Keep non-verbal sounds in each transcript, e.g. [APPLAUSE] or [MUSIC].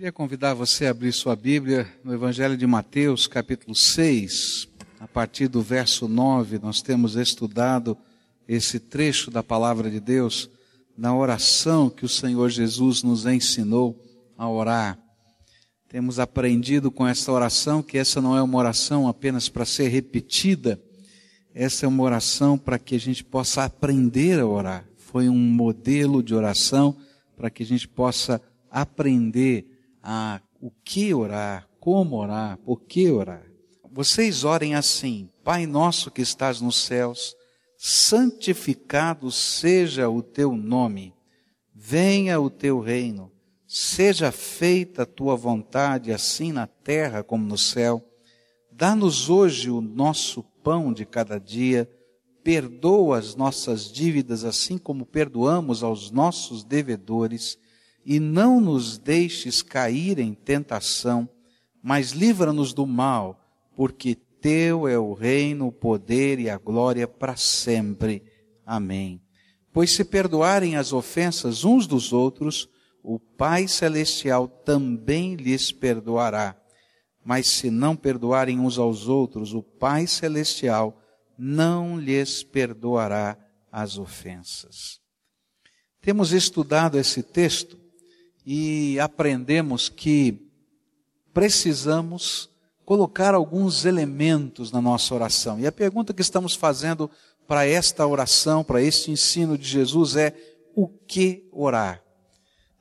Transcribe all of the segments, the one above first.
Queria convidar você a abrir sua Bíblia no Evangelho de Mateus, capítulo 6, a partir do verso 9, nós temos estudado esse trecho da palavra de Deus na oração que o Senhor Jesus nos ensinou a orar. Temos aprendido com essa oração que essa não é uma oração apenas para ser repetida, essa é uma oração para que a gente possa aprender a orar. Foi um modelo de oração para que a gente possa aprender a o que orar, como orar, por que orar. Vocês orem assim: Pai nosso que estás nos céus, santificado seja o teu nome, venha o teu reino, seja feita a tua vontade, assim na terra como no céu. Dá-nos hoje o nosso pão de cada dia, perdoa as nossas dívidas, assim como perdoamos aos nossos devedores e não nos deixes cair em tentação, mas livra-nos do mal, porque teu é o reino, o poder e a glória para sempre. Amém. Pois se perdoarem as ofensas uns dos outros, o Pai Celestial também lhes perdoará. Mas se não perdoarem uns aos outros, o Pai Celestial não lhes perdoará as ofensas. Temos estudado esse texto e aprendemos que precisamos colocar alguns elementos na nossa oração. E a pergunta que estamos fazendo para esta oração, para este ensino de Jesus é: o que orar?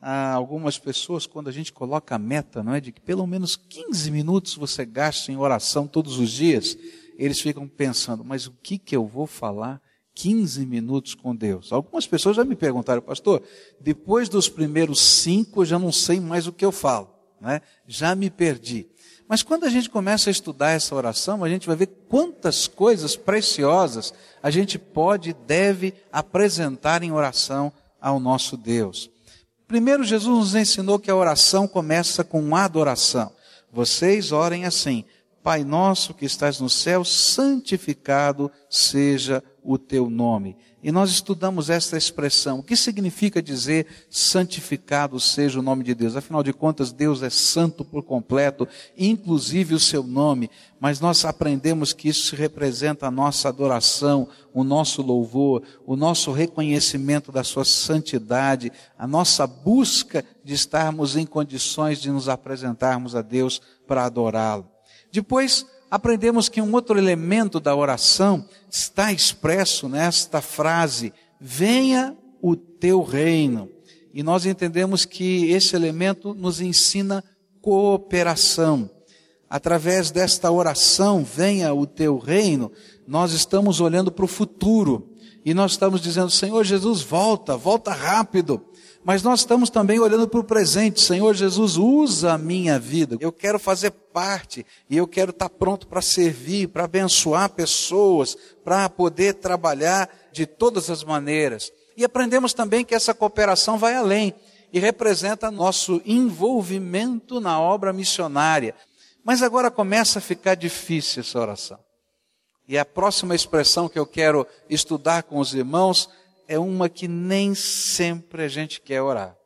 Há algumas pessoas, quando a gente coloca a meta, não é, de que pelo menos 15 minutos você gaste em oração todos os dias, eles ficam pensando, mas o que que eu vou falar 15 minutos com Deus. Algumas pessoas já me perguntaram, pastor, depois dos primeiros cinco, eu já não sei mais o que eu falo, né? Já me perdi. Mas quando a gente começa a estudar essa oração, a gente vai ver quantas coisas preciosas a gente pode e deve apresentar em oração ao nosso Deus. Primeiro, Jesus nos ensinou que a oração começa com adoração. Vocês orem assim: Pai nosso que estás no céu, santificado seja teu nome. E nós estudamos esta expressão. O que significa dizer santificado seja o nome de Deus? Afinal de contas, Deus é santo por completo, inclusive o seu nome. Mas nós aprendemos que isso representa a nossa adoração, o nosso louvor, o nosso reconhecimento da sua santidade, a nossa busca de estarmos em condições de nos apresentarmos a Deus para adorá-lo. Depois, aprendemos que um outro elemento da oração está expresso nesta frase: venha o teu reino. E nós entendemos que esse elemento nos ensina cooperação. Através desta oração, venha o teu reino, nós estamos olhando para o futuro. E nós estamos dizendo, Senhor Jesus, volta, volta rápido. Mas nós estamos também olhando para o presente. Senhor Jesus, usa a minha vida. Eu quero fazer parte e eu quero estar pronto para servir, para abençoar pessoas, para poder trabalhar de todas as maneiras. E aprendemos também que essa cooperação vai além e representa nosso envolvimento na obra missionária. Mas agora começa a ficar difícil essa oração. E a próxima expressão que eu quero estudar com os irmãos é uma que nem sempre a gente quer orar.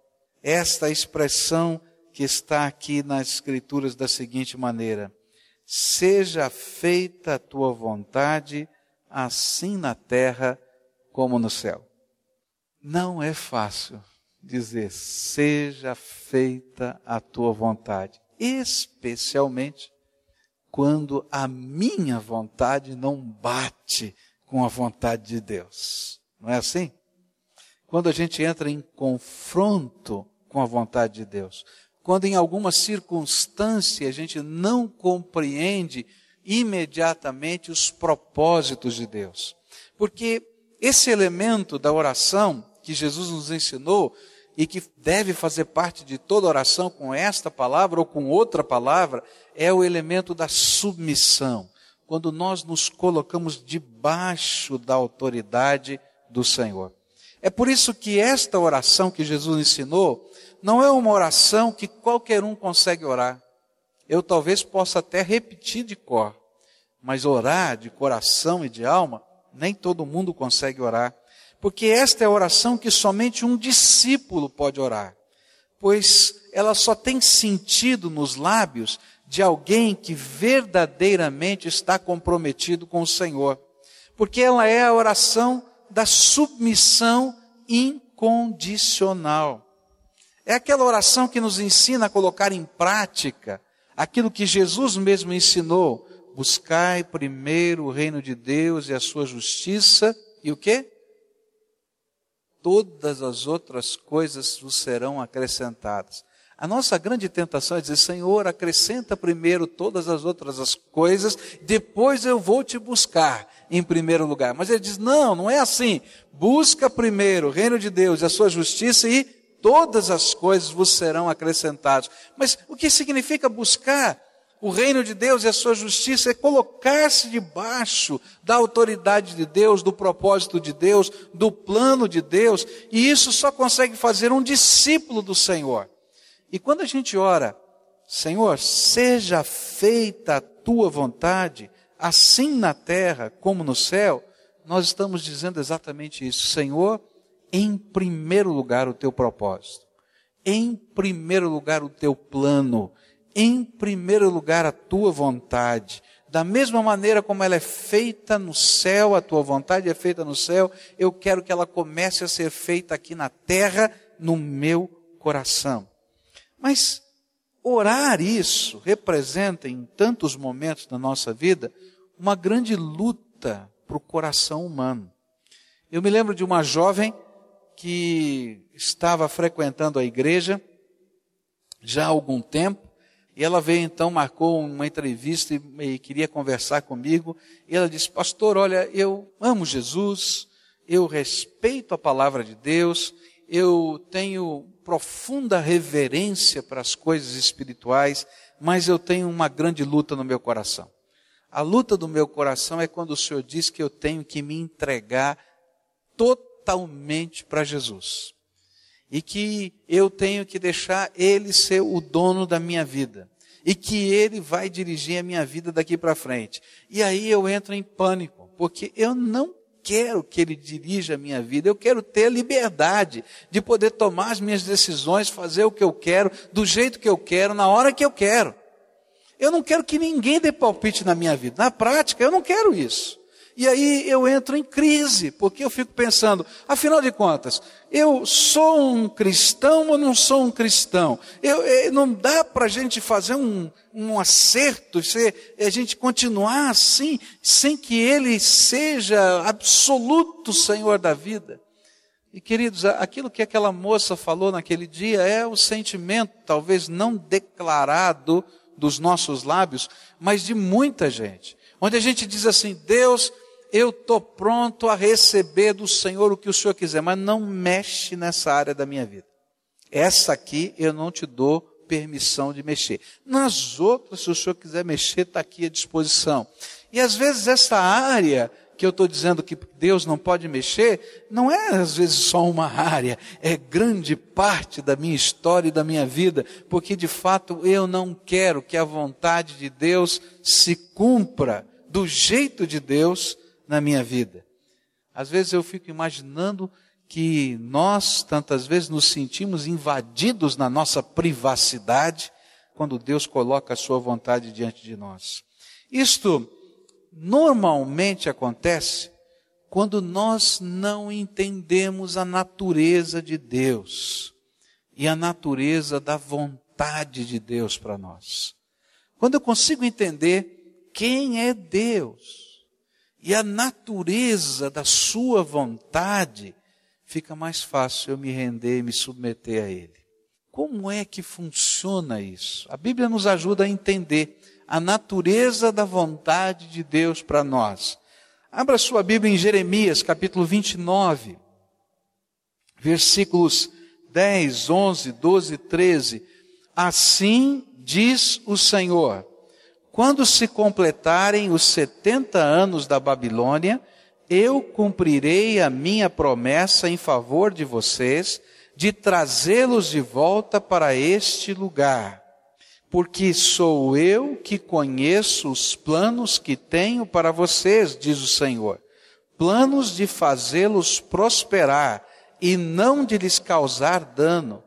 Esta expressão que está aqui nas Escrituras da seguinte maneira: Seja feita a tua vontade, assim na terra como no céu. Não é fácil dizer, seja feita a tua vontade, especialmente quando a minha vontade não bate com a vontade de Deus. Não é assim? Quando a gente entra em confronto com a vontade de Deus, quando em alguma circunstância a gente não compreende imediatamente os propósitos de Deus. Porque esse elemento da oração que Jesus nos ensinou e que deve fazer parte de toda oração com esta palavra ou com outra palavra é o elemento da submissão. Quando nós nos colocamos debaixo da autoridade do Senhor. É por isso que esta oração que Jesus ensinou não é uma oração que qualquer um consegue orar. Eu talvez possa até repetir de cor, mas orar de coração e de alma, nem todo mundo consegue orar. Porque esta é a oração que somente um discípulo pode orar. Pois ela só tem sentido nos lábios de alguém que verdadeiramente está comprometido com o Senhor. Porque ela é a oração da submissão incondicional. É aquela oração que nos ensina a colocar em prática aquilo que Jesus mesmo ensinou. Buscai primeiro o reino de Deus e a sua justiça, e o que? Todas as outras coisas vos serão acrescentadas. A nossa grande tentação é dizer, Senhor, acrescenta primeiro todas as outras as coisas, depois eu vou te buscar em primeiro lugar. Mas ele diz, não, não é assim. Busca primeiro o reino de Deus e a sua justiça e todas as coisas vos serão acrescentadas. Mas o que significa buscar o reino de Deus e a sua justiça é colocar-se debaixo da autoridade de Deus, do propósito de Deus, do plano de Deus, e isso só consegue fazer um discípulo do Senhor. E quando a gente ora, Senhor, seja feita a tua vontade, assim na terra como no céu, nós estamos dizendo exatamente isso. Senhor, em primeiro lugar o teu propósito, em primeiro lugar o teu plano, em primeiro lugar a tua vontade. Da mesma maneira como ela é feita no céu, a tua vontade é feita no céu, eu quero que ela comece a ser feita aqui na terra, no meu coração. Mas orar isso representa, em tantos momentos da nossa vida, uma grande luta para o coração humano. Eu me lembro de uma jovem que estava frequentando a igreja já há algum tempo, e ela veio então, marcou uma entrevista e, e, queria conversar comigo. E ela disse: Pastor, olha, eu amo Jesus, eu respeito a palavra de Deus, eu tenho profunda reverência para as coisas espirituais, mas eu tenho uma grande luta no meu coração. A luta do meu coração é quando o Senhor diz que eu tenho que me entregar totalmente para Jesus. E que eu tenho que deixar Ele ser o dono da minha vida. E que Ele vai dirigir a minha vida daqui para frente. E aí eu entro em pânico, porque eu não quero que Ele dirija a minha vida, eu quero ter a liberdade de poder tomar as minhas decisões, fazer o que eu quero, do jeito que eu quero, na hora que eu quero. Eu não quero que ninguém dê palpite na minha vida. Na prática, eu não quero isso. E aí eu entro em crise, porque eu fico pensando, afinal de contas, eu sou um cristão ou não sou um cristão? Eu, eu não dá para a gente fazer um, um acerto, se, a gente continuar assim, sem que Ele seja absoluto Senhor da vida. E queridos, aquilo que aquela moça falou naquele dia é o sentimento, talvez não declarado dos nossos lábios, mas de muita gente. Onde a gente diz assim: Deus, eu estou pronto a receber do Senhor o que o Senhor quiser, mas não mexe nessa área da minha vida. Essa aqui eu não te dou permissão de mexer. Nas outras, se o Senhor quiser mexer, está aqui à disposição. E às vezes essa área que eu estou dizendo que Deus não pode mexer, não é às vezes só uma área, é grande parte da minha história e da minha vida, porque de fato eu não quero que a vontade de Deus se cumpra do jeito de Deus, na minha vida. Às vezes eu fico imaginando que nós, tantas vezes, nos sentimos invadidos na nossa privacidade quando Deus coloca a sua vontade diante de nós. Isto normalmente acontece quando nós não entendemos a natureza de Deus e a natureza da vontade de Deus para nós. Quando eu consigo entender quem é Deus, e a natureza da sua vontade, fica mais fácil eu me render e me submeter a Ele. Como é que funciona isso? A Bíblia nos ajuda a entender a natureza da vontade de Deus para nós. Abra sua Bíblia em Jeremias, capítulo 29, versículos 10, 11, 12, 13. Assim diz o Senhor quando se completarem os setenta anos da Babilônia, eu cumprirei a minha promessa em favor de vocês, de trazê-los de volta para este lugar. Porque sou eu que conheço os planos que tenho para vocês, diz o Senhor. Planos de fazê-los prosperar e não de lhes causar dano.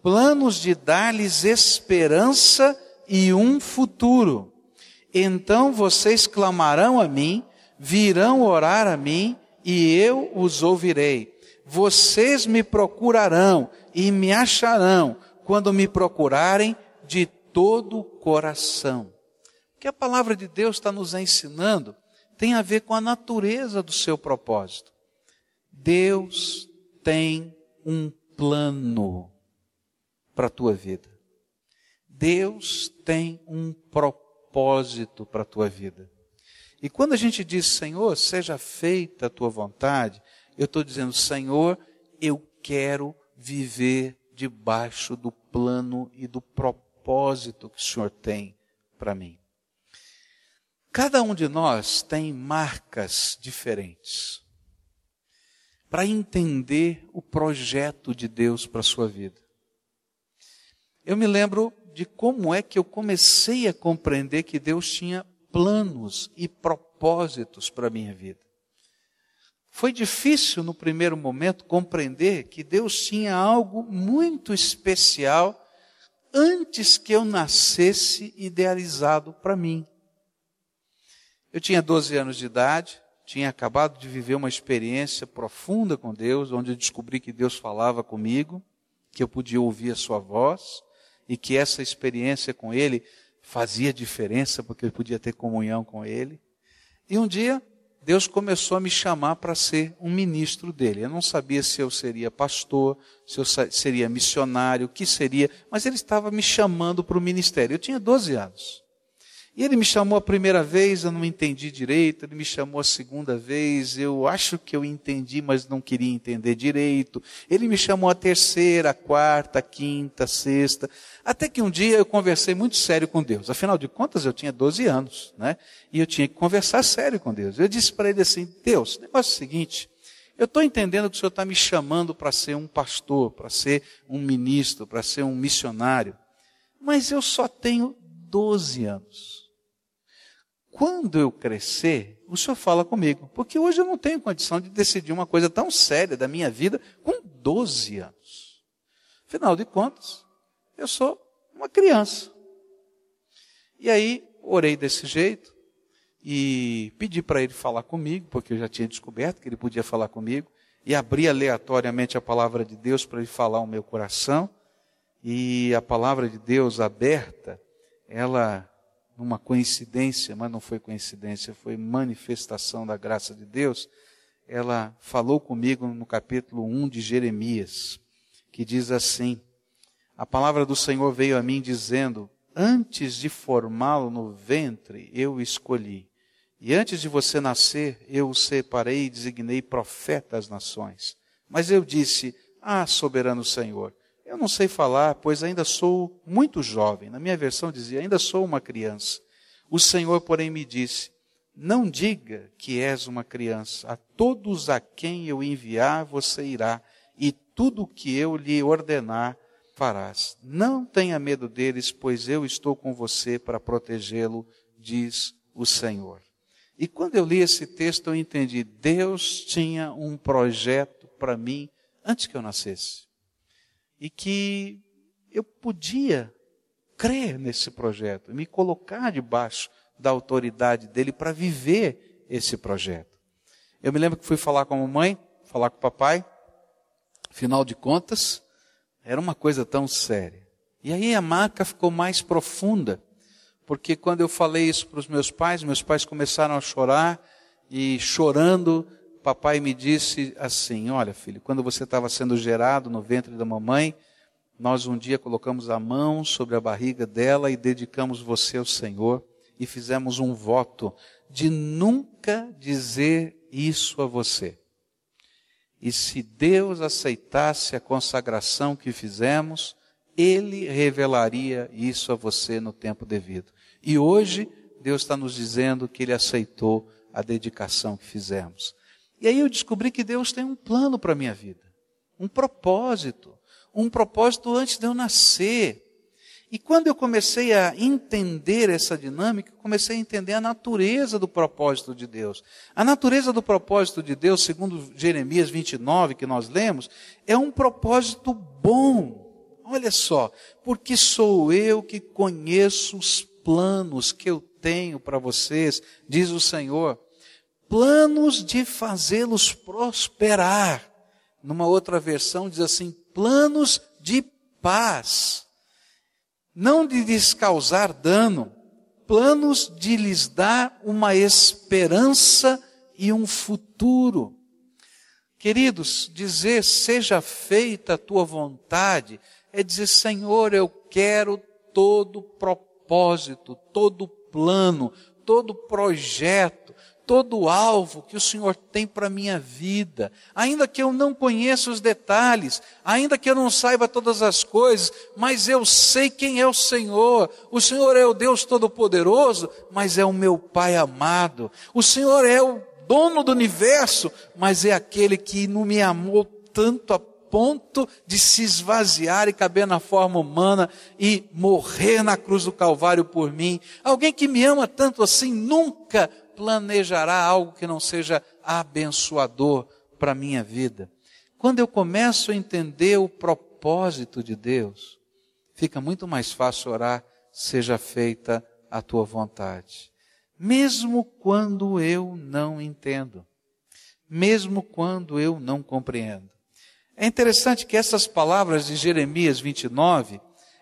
planos de dar-lhes esperança e um futuro. Então vocês clamarão a mim, virão orar a mim, e eu os ouvirei. Vocês me procurarão e me acharão quando me procurarem de todo o coração. O que a palavra de Deus está nos ensinando tem a ver com a natureza do seu propósito. Deus tem um plano para a tua vida. Deus tem um propósito para a tua vida. E quando a gente diz, Senhor, seja feita a tua vontade, eu estou dizendo, Senhor, eu quero viver debaixo do plano e do propósito que o Senhor tem para mim. Cada um de nós tem marcas diferentes para entender o projeto de Deus para a sua vida. Eu me lembro de como é que eu comecei a compreender que Deus tinha planos e propósitos para a minha vida. Foi difícil no primeiro momento compreender que Deus tinha algo muito especial antes que eu nascesse idealizado para mim. Eu tinha 12 anos de idade, tinha acabado de viver uma experiência profunda com Deus, onde eu descobri que Deus falava comigo, que eu podia ouvir a sua voz e que essa experiência com Ele fazia diferença porque eu podia ter comunhão com Ele. E um dia Deus começou a me chamar para ser um ministro dele. Eu não sabia se eu seria pastor, se eu seria missionário, o que seria, mas ele estava me chamando para o ministério. Eu tinha 12 anos. E ele me chamou a primeira vez, eu não entendi direito. Ele me chamou a segunda vez, eu acho que eu entendi, mas não queria entender direito. Ele me chamou a terceira, a quarta, a quinta, a sexta. Até que um dia eu conversei muito sério com Deus. Afinal de contas, eu tinha 12 anos, né? E eu tinha que conversar sério com Deus. Eu disse para ele assim: Deus, o negócio é o seguinte. Eu estou entendendo que o Senhor está me chamando para ser um pastor, para ser um ministro, para ser um missionário. Mas eu só tenho 12 anos quando eu crescer, o senhor fala comigo. Porque hoje eu não tenho condição de decidir uma coisa tão séria da minha vida com 12 anos. Afinal de contas, eu sou uma criança. E aí, orei desse jeito e pedi para ele falar comigo, porque eu já tinha descoberto que ele podia falar comigo, e abri aleatoriamente a palavra de Deus para ele falar o meu coração. E a palavra de Deus aberta, ela numa coincidência, mas não foi coincidência, foi manifestação da graça de Deus, ela falou comigo no capítulo 1 de Jeremias, que diz assim: A palavra do Senhor veio a mim dizendo: Antes de formá-lo no ventre, eu o escolhi. E antes de você nascer, eu o separei e designei profeta às nações. Mas eu disse: Ah, soberano Senhor, eu não sei falar, pois ainda sou muito jovem. Na minha versão dizia, ainda sou uma criança. O Senhor, porém, me disse: Não diga que és uma criança. A todos a quem eu enviar, você irá, e tudo o que eu lhe ordenar, farás. Não tenha medo deles, pois eu estou com você para protegê-lo, diz o Senhor. E quando eu li esse texto, eu entendi: Deus tinha um projeto para mim antes que eu nascesse e que eu podia crer nesse projeto, me colocar debaixo da autoridade dele para viver esse projeto. Eu me lembro que fui falar com a mamãe, falar com o papai, final de contas, era uma coisa tão séria. E aí a marca ficou mais profunda, porque quando eu falei isso para os meus pais, meus pais começaram a chorar, e chorando, papai me disse assim: Olha, filho, quando você estava sendo gerado no ventre da mamãe, nós um dia colocamos a mão sobre a barriga dela e dedicamos você ao Senhor e fizemos um voto de nunca dizer isso a você. E se Deus aceitasse a consagração que fizemos, Ele revelaria isso a você no tempo devido. E hoje, Deus está nos dizendo que Ele aceitou a dedicação que fizemos. E aí eu descobri que Deus tem um plano para a minha vida, um propósito, um propósito antes de eu nascer. E quando eu comecei a entender essa dinâmica, comecei a entender a natureza do propósito de Deus. A natureza do propósito de Deus, segundo Jeremias 29, que nós lemos, é um propósito bom. Olha só, porque sou eu que conheço os planos que eu tenho para vocês, diz o Senhor. Planos de fazê-los prosperar. Numa outra versão diz assim: planos de paz. Não de lhes causar dano, planos de lhes dar uma esperança e um futuro. Queridos, dizer seja feita a tua vontade é dizer, Senhor, eu quero todo propósito, todo plano, todo projeto, todo alvo que o Senhor tem para a minha vida, ainda que eu não conheça os detalhes, ainda que eu não saiba todas as coisas, mas eu sei quem é o Senhor. O Senhor é o Deus Todo-Poderoso, mas é o meu Pai amado. O Senhor é o dono do universo, mas é aquele que não me amou tanto a ponto de se esvaziar e caber na forma humana e morrer na cruz do Calvário por mim. Alguém que me ama tanto assim nunca planejará algo que não seja abençoador para a minha vida. Quando eu começo a entender o propósito de Deus, fica muito mais fácil orar, seja feita a tua vontade mesmo quando eu não entendo, mesmo quando eu não compreendo. É interessante que essas palavras de Jeremias 29,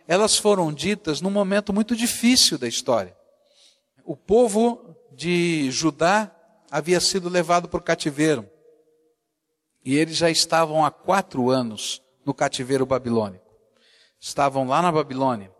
elas foram ditas num momento muito difícil da história. O povo de Judá havia sido levado para o cativeiro. E eles já estavam há quatro anos no cativeiro babilônico. Estavam lá na Babilônia.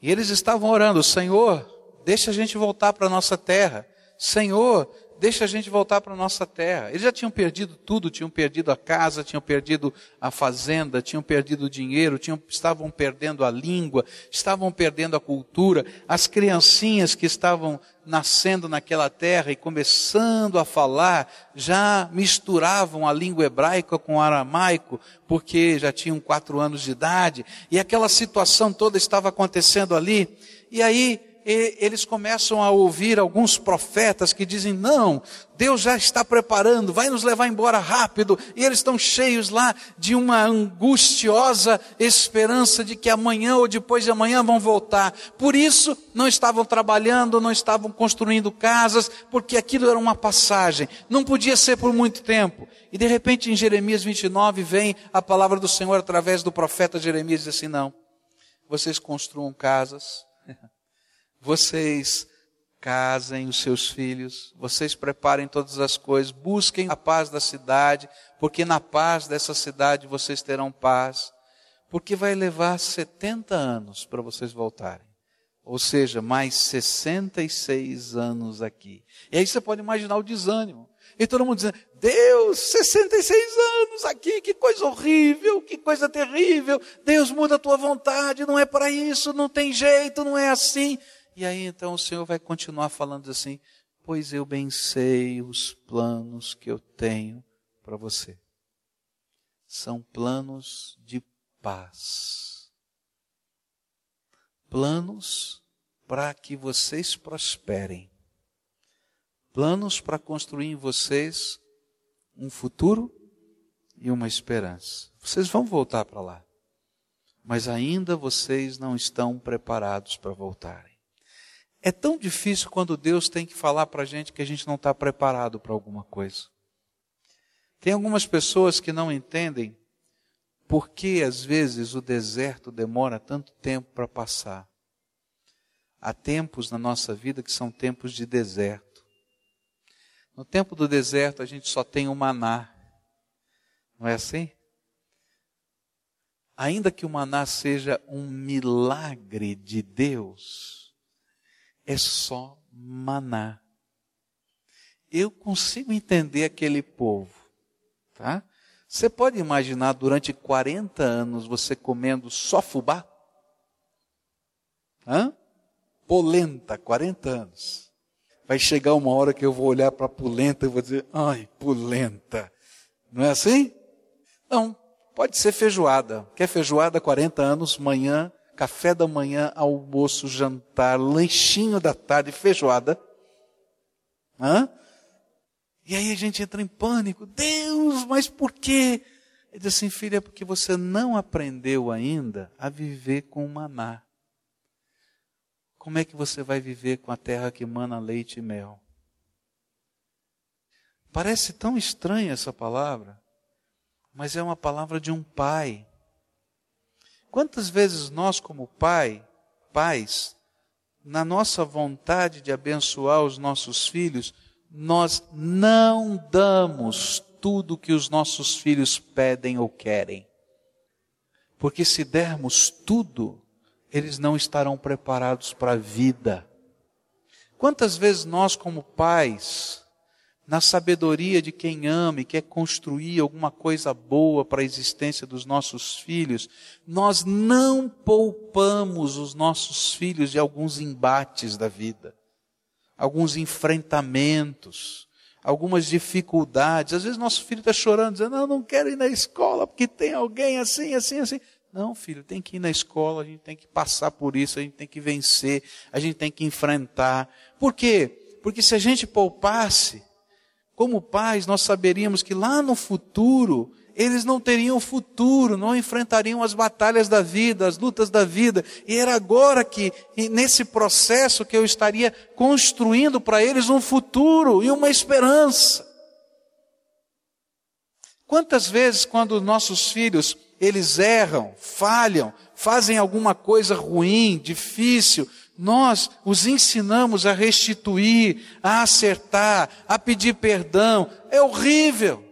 E eles estavam orando, Senhor, deixa a gente voltar para a nossa terra. Senhor, deixa a gente voltar para a nossa terra. Eles já tinham perdido tudo, tinham perdido a casa, tinham perdido a fazenda, tinham perdido o dinheiro, tinham, estavam perdendo a língua, estavam perdendo a cultura. As criancinhas que estavam nascendo naquela terra e começando a falar, já misturavam a língua hebraica com o aramaico, porque já tinham quatro anos de idade, e aquela situação toda estava acontecendo ali. E aí, eles começam a ouvir alguns profetas que dizem: não, Deus já está preparando, vai nos levar embora rápido. E eles estão cheios lá de uma angustiosa esperança de que amanhã ou depois de amanhã vão voltar. Por isso, não estavam trabalhando, não estavam construindo casas, porque aquilo era uma passagem, não podia ser por muito tempo. E de repente, em Jeremias 29, vem a palavra do Senhor através do profeta Jeremias e diz assim: não, vocês construam casas [LAUGHS] vocês casem os seus filhos, vocês preparem todas as coisas, busquem a paz da cidade, porque na paz dessa cidade vocês terão paz, porque vai levar 70 anos para vocês voltarem. Ou seja, mais 66 anos aqui. E aí você pode imaginar o desânimo. E todo mundo dizendo, Deus, 66 anos aqui, que coisa horrível, que coisa terrível. Deus muda a tua vontade, não é para isso, não tem jeito, não é assim. E aí então o Senhor vai continuar falando assim: Pois eu bem sei os planos que eu tenho para você. São planos de paz. Planos para que vocês prosperem. Planos para construir em vocês um futuro e uma esperança. Vocês vão voltar para lá. Mas ainda vocês não estão preparados para voltarem. É tão difícil quando Deus tem que falar para a gente que a gente não está preparado para alguma coisa. Tem algumas pessoas que não entendem por que às vezes o deserto demora tanto tempo para passar. Há tempos na nossa vida que são tempos de deserto. No tempo do deserto a gente só tem o maná. Não é assim? Ainda que o maná seja um milagre de Deus, é só maná. Eu consigo entender aquele povo, tá? Você pode imaginar durante 40 anos você comendo só fubá? Hã? Polenta, 40 anos. Vai chegar uma hora que eu vou olhar para a polenta e vou dizer, ai, polenta. Não é assim? Não, pode ser feijoada. Quer feijoada 40 anos, manhã, café da manhã, almoço, jantar, lanchinho da tarde, feijoada. Hã? E aí a gente entra em pânico. Deus, mas por quê? Ele diz assim, filha, é porque você não aprendeu ainda a viver com o maná. Como é que você vai viver com a terra que mana leite e mel? Parece tão estranha essa palavra, mas é uma palavra de um pai. Quantas vezes nós, como pai, pais, na nossa vontade de abençoar os nossos filhos, nós não damos tudo que os nossos filhos pedem ou querem. Porque se dermos tudo, eles não estarão preparados para a vida. Quantas vezes nós, como pais, na sabedoria de quem ama e quer construir alguma coisa boa para a existência dos nossos filhos, nós não poupamos os nossos filhos de alguns embates da vida, alguns enfrentamentos, algumas dificuldades. Às vezes nosso filho está chorando, dizendo, não, não quero ir na escola porque tem alguém assim, assim, assim. Não, filho, tem que ir na escola, a gente tem que passar por isso, a gente tem que vencer, a gente tem que enfrentar. Por quê? Porque se a gente poupasse, como pais, nós saberíamos que lá no futuro, eles não teriam futuro, não enfrentariam as batalhas da vida, as lutas da vida. E era agora que, nesse processo, que eu estaria construindo para eles um futuro e uma esperança. Quantas vezes, quando nossos filhos, eles erram, falham, fazem alguma coisa ruim, difícil, nós os ensinamos a restituir, a acertar, a pedir perdão. É horrível.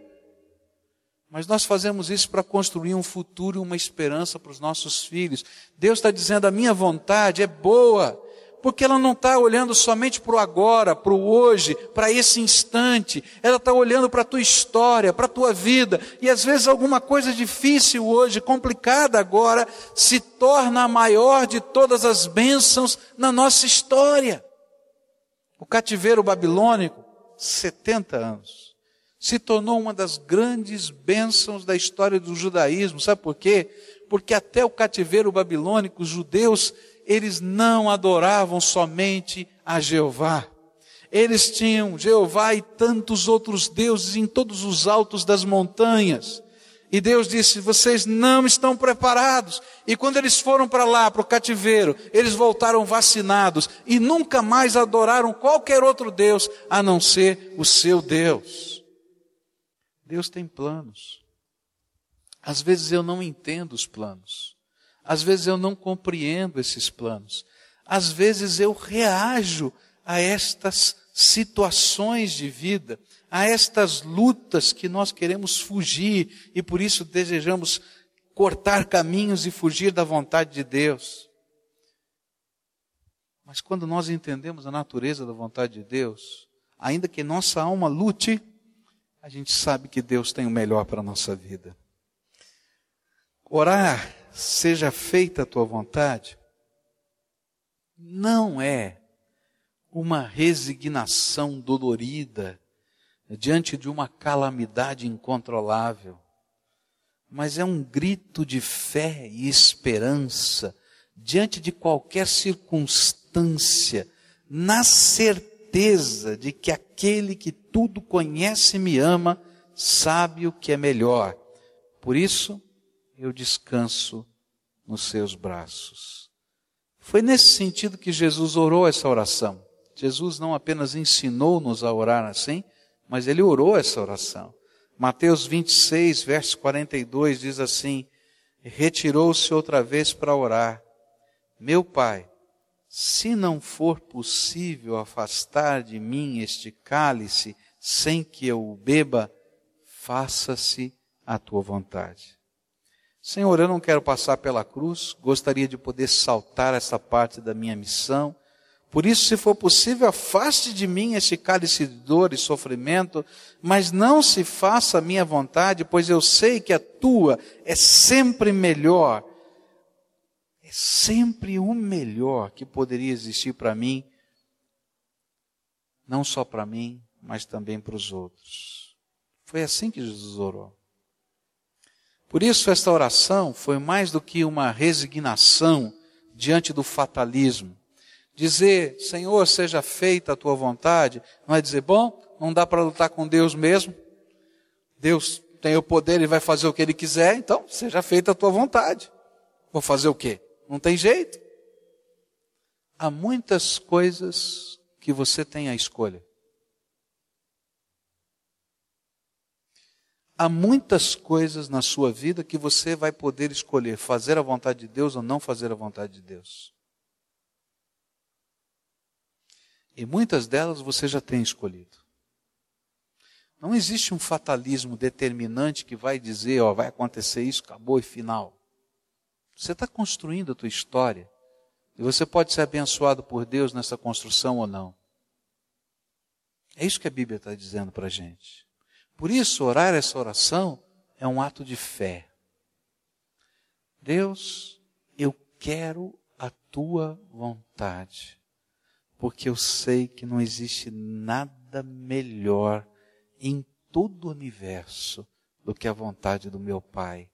Mas nós fazemos isso para construir um futuro e uma esperança para os nossos filhos. Deus está dizendo: a minha vontade é boa, porque ela não está olhando somente para o agora, para o hoje, para esse instante, ela está olhando para a tua história, para a tua vida, e às vezes alguma coisa difícil hoje, complicada agora, se torna a maior de todas as bênçãos na nossa história. O cativeiro babilônico, 70 anos, se tornou uma das grandes bênçãos da história do judaísmo, sabe por quê? Porque até o cativeiro babilônico, os judeus eles não adoravam somente a Jeová. Eles tinham Jeová e tantos outros deuses em todos os altos das montanhas. E Deus disse: vocês não estão preparados. E quando eles foram para lá, para o cativeiro, eles voltaram vacinados e nunca mais adoraram qualquer outro Deus a não ser o seu Deus. Deus tem planos. Às vezes eu não entendo os planos. Às vezes eu não compreendo esses planos. Às vezes eu reajo a estas situações de vida, a estas lutas que nós queremos fugir e por isso desejamos cortar caminhos e fugir da vontade de Deus. Mas quando nós entendemos a natureza da vontade de Deus, ainda que nossa alma lute, a gente sabe que Deus tem o melhor para a nossa vida. Orar seja feita a tua vontade, não é uma resignação dolorida diante de uma calamidade incontrolável, mas é um grito de fé e esperança diante de qualquer circunstância, na certeza de que aquele que tudo conhece e me ama, sabe o que é melhor. Por isso, eu descanso nos seus braços. Foi nesse sentido que Jesus orou essa oração. Jesus não apenas ensinou-nos a orar assim, mas ele orou essa oração. Mateus 26, verso 42 diz assim: Retirou-se outra vez para orar. Meu Pai, se não for possível afastar de mim este cálice sem que eu o beba, faça-se a tua vontade. Senhor, eu não quero passar pela cruz, gostaria de poder saltar essa parte da minha missão. Por isso, se for possível, afaste de mim este cálice de dor e sofrimento, mas não se faça a minha vontade, pois eu sei que a tua é sempre melhor. É sempre o melhor que poderia existir para mim, não só para mim, mas também para os outros. Foi assim que Jesus orou. Por isso, esta oração foi mais do que uma resignação diante do fatalismo. Dizer, Senhor, seja feita a tua vontade, não é dizer, bom, não dá para lutar com Deus mesmo. Deus tem o poder e vai fazer o que ele quiser, então seja feita a tua vontade. Vou fazer o quê? Não tem jeito. Há muitas coisas que você tem a escolha. Há muitas coisas na sua vida que você vai poder escolher fazer a vontade de Deus ou não fazer a vontade de Deus. E muitas delas você já tem escolhido. Não existe um fatalismo determinante que vai dizer, ó, vai acontecer isso, acabou e final. Você está construindo a tua história. E você pode ser abençoado por Deus nessa construção ou não. É isso que a Bíblia está dizendo para a gente. Por isso, orar essa oração é um ato de fé. Deus, eu quero a tua vontade, porque eu sei que não existe nada melhor em todo o universo do que a vontade do meu Pai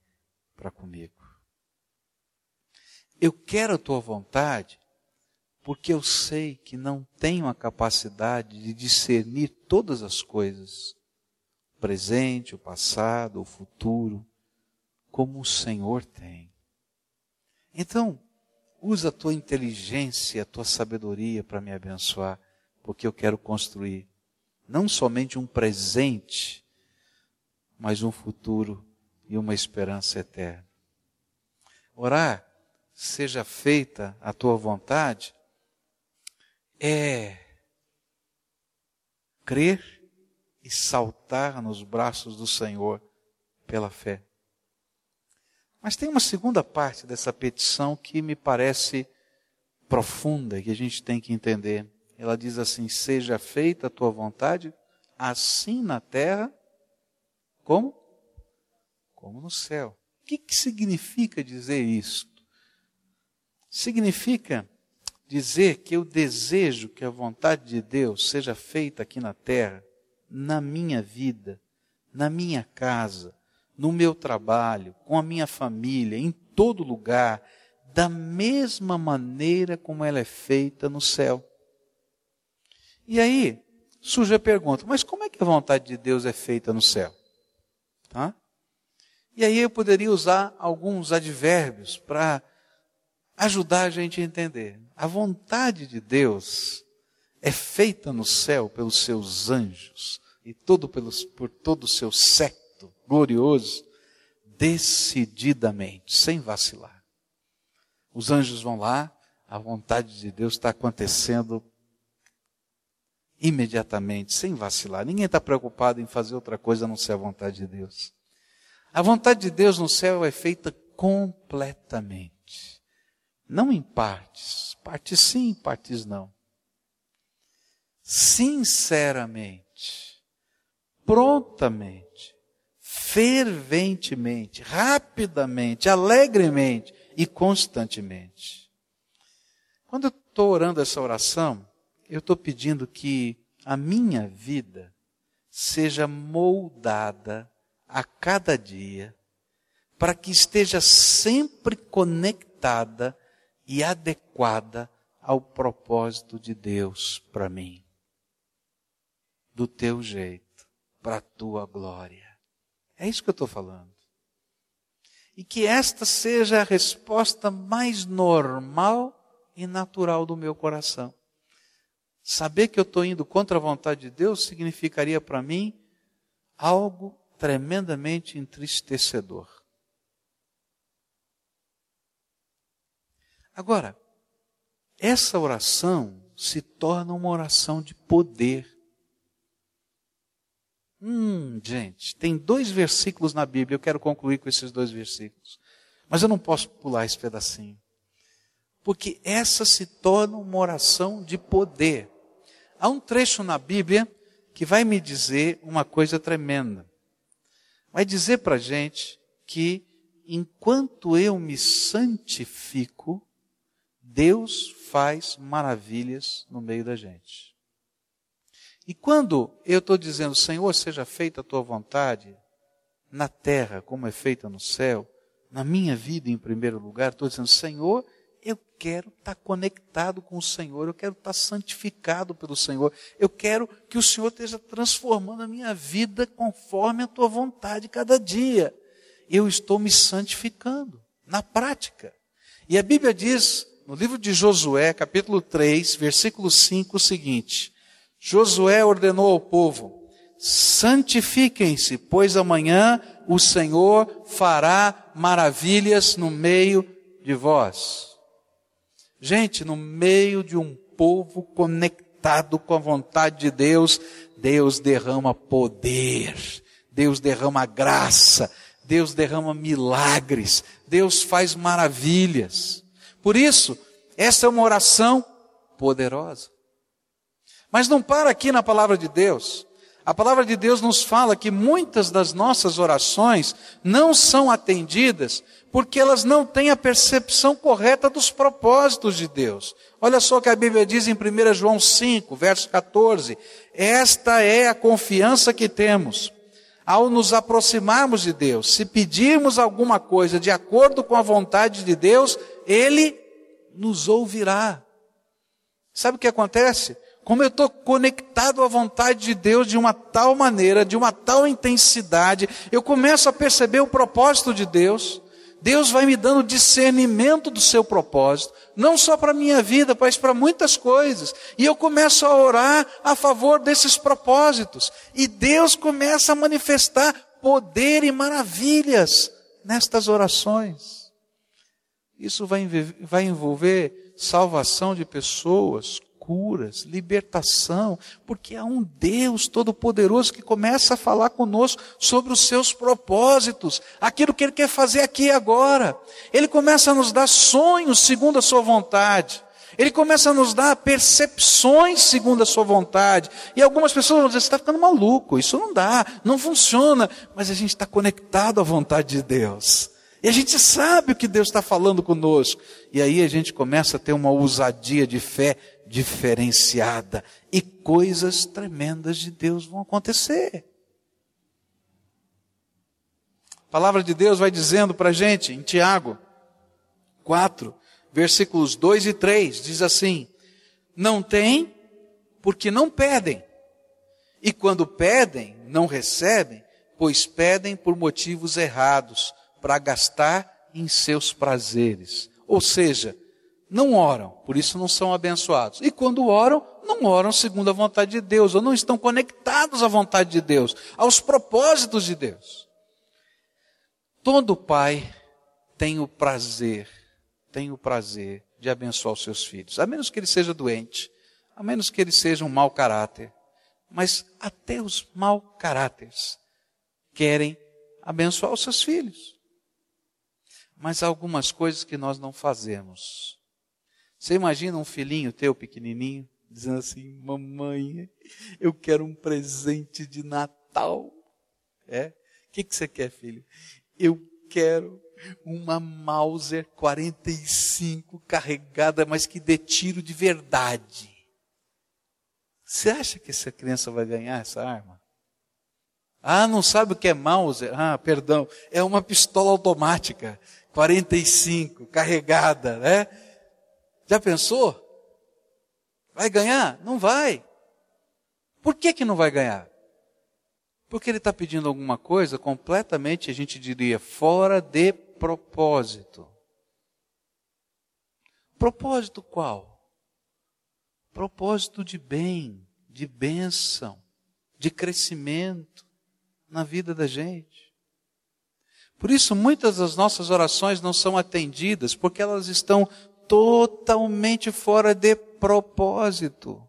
para comigo. Eu quero a tua vontade porque eu sei que não tenho a capacidade de discernir todas as coisas, presente, o passado, o futuro, como o Senhor tem. Então, usa a tua inteligência, a tua sabedoria para me abençoar, porque eu quero construir não somente um presente, mas um futuro e uma esperança eterna. Orar, seja feita a tua vontade, é crer e saltar nos braços do Senhor pela fé. Mas tem uma segunda parte dessa petição que me parece profunda, que a gente tem que entender. Ela diz assim: Seja feita a tua vontade, assim na terra, como? Como no céu. O que, que significa dizer isso? Significa dizer que eu desejo que a vontade de Deus seja feita aqui na terra, na minha vida, na minha casa, no meu trabalho, com a minha família, em todo lugar, da mesma maneira como ela é feita no céu. E aí surge a pergunta: mas como é que a vontade de Deus é feita no céu? Tá? E aí eu poderia usar alguns advérbios para ajudar a gente a entender. A vontade de Deus é feita no céu pelos seus anjos e todo pelos, por todo o seu secto glorioso, decididamente, sem vacilar. Os anjos vão lá, a vontade de Deus está acontecendo imediatamente, sem vacilar. Ninguém está preocupado em fazer outra coisa a não ser a vontade de Deus. A vontade de Deus no céu é feita completamente. Não em partes. Partes sim, partes não. Sinceramente, prontamente, ferventemente, rapidamente, alegremente e constantemente. Quando eu estou orando essa oração, eu estou pedindo que a minha vida seja moldada a cada dia, para que esteja sempre conectada e adequada ao propósito de Deus para mim. Do teu jeito, para a tua glória. É isso que eu estou falando. E que esta seja a resposta mais normal e natural do meu coração. Saber que eu estou indo contra a vontade de Deus significaria para mim algo tremendamente entristecedor. Agora, essa oração se torna uma oração de poder. Hum, gente, tem dois versículos na Bíblia, eu quero concluir com esses dois versículos. Mas eu não posso pular esse pedacinho. Porque essa se torna uma oração de poder. Há um trecho na Bíblia que vai me dizer uma coisa tremenda. Vai dizer para gente que enquanto eu me santifico, Deus faz maravilhas no meio da gente. E quando eu estou dizendo, Senhor, seja feita a tua vontade, na terra como é feita no céu, na minha vida em primeiro lugar, estou dizendo, Senhor, Eu quero estar conectado com o Senhor, eu quero estar santificado pelo Senhor, eu quero que o Senhor esteja transformando a minha vida conforme a tua vontade cada dia. Eu estou me santificando na prática. E a Bíblia diz, no livro de Josué, capítulo 3, versículo 5, o seguinte: Josué ordenou ao povo: santifiquem-se, pois amanhã o Senhor fará maravilhas no meio de vós. Gente, no meio de um povo conectado com a vontade de Deus, Deus derrama poder, Deus derrama graça, Deus derrama milagres, Deus faz maravilhas. Por isso, essa é uma oração poderosa. Mas não para aqui na palavra de Deus. A palavra de Deus nos fala que muitas das nossas orações não são atendidas porque elas não têm a percepção correta dos propósitos de Deus. Olha só o que a Bíblia diz em 1 João 5, verso 14. Esta é a confiança que temos. Ao nos aproximarmos de Deus, se pedirmos alguma coisa de acordo com a vontade de Deus, Ele nos ouvirá. Sabe o que acontece? Como eu estou conectado à vontade de Deus de uma tal maneira, de uma tal intensidade, eu começo a perceber o propósito de Deus. Deus vai me dando discernimento do seu propósito, não só para a minha vida, mas para muitas coisas. E eu começo a orar a favor desses propósitos. E Deus começa a manifestar poder e maravilhas nestas orações. Isso vai envolver salvação de pessoas, curas, libertação, porque há um Deus Todo-Poderoso que começa a falar conosco sobre os seus propósitos, aquilo que Ele quer fazer aqui e agora. Ele começa a nos dar sonhos segundo a Sua vontade. Ele começa a nos dar percepções segundo a sua vontade. E algumas pessoas vão dizer, você está ficando maluco, isso não dá, não funciona. Mas a gente está conectado à vontade de Deus. E a gente sabe o que Deus está falando conosco. E aí a gente começa a ter uma ousadia de fé diferenciada e coisas tremendas de Deus vão acontecer. A palavra de Deus vai dizendo para a gente em Tiago 4, versículos 2 e 3, diz assim: Não tem, porque não pedem, e quando pedem, não recebem, pois pedem por motivos errados, para gastar em seus prazeres. Ou seja, não oram, por isso não são abençoados. E quando oram, não oram segundo a vontade de Deus, ou não estão conectados à vontade de Deus, aos propósitos de Deus. Todo pai tem o prazer, tem o prazer de abençoar os seus filhos, a menos que ele seja doente, a menos que ele seja um mau caráter. Mas até os mau caráteres querem abençoar os seus filhos. Mas há algumas coisas que nós não fazemos. Você imagina um filhinho teu pequenininho dizendo assim: "Mamãe, eu quero um presente de Natal". É? O que, que você quer, filho? Eu quero uma Mauser 45 carregada, mas que dê tiro de verdade. Você acha que essa criança vai ganhar essa arma? Ah, não sabe o que é Mauser? Ah, perdão, é uma pistola automática, 45, carregada, né? Já pensou? Vai ganhar? Não vai. Por que, que não vai ganhar? Porque ele está pedindo alguma coisa completamente, a gente diria, fora de propósito. Propósito qual? Propósito de bem, de bênção, de crescimento na vida da gente. Por isso, muitas das nossas orações não são atendidas, porque elas estão totalmente fora de propósito.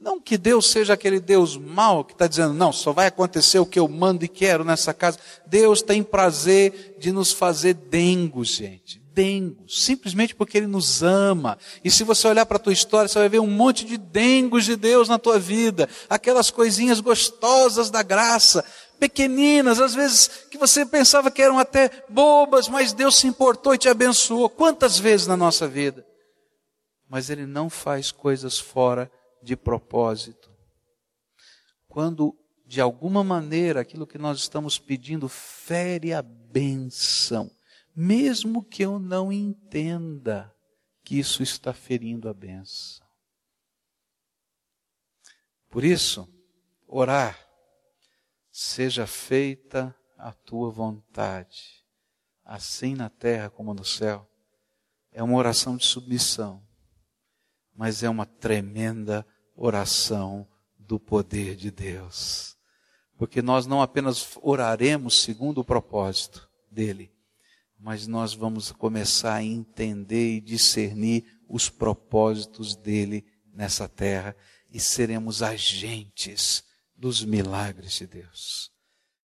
Não que Deus seja aquele Deus mau que está dizendo, não, só vai acontecer o que eu mando e quero nessa casa. Deus tem prazer de nos fazer dengos, gente. Dengos. Simplesmente porque Ele nos ama. E se você olhar para a tua história, você vai ver um monte de dengos de Deus na tua vida. Aquelas coisinhas gostosas da graça pequeninas, às vezes que você pensava que eram até bobas, mas Deus se importou e te abençoou. Quantas vezes na nossa vida? Mas Ele não faz coisas fora de propósito. Quando, de alguma maneira, aquilo que nós estamos pedindo fere a benção, mesmo que eu não entenda, que isso está ferindo a benção. Por isso, orar, seja feita a tua vontade, assim na terra como no céu, é uma oração de submissão, mas é uma tremenda oração do poder de Deus. Porque nós não apenas oraremos segundo o propósito dele, mas nós vamos começar a entender e discernir os propósitos dele nessa terra e seremos agentes dos milagres de Deus.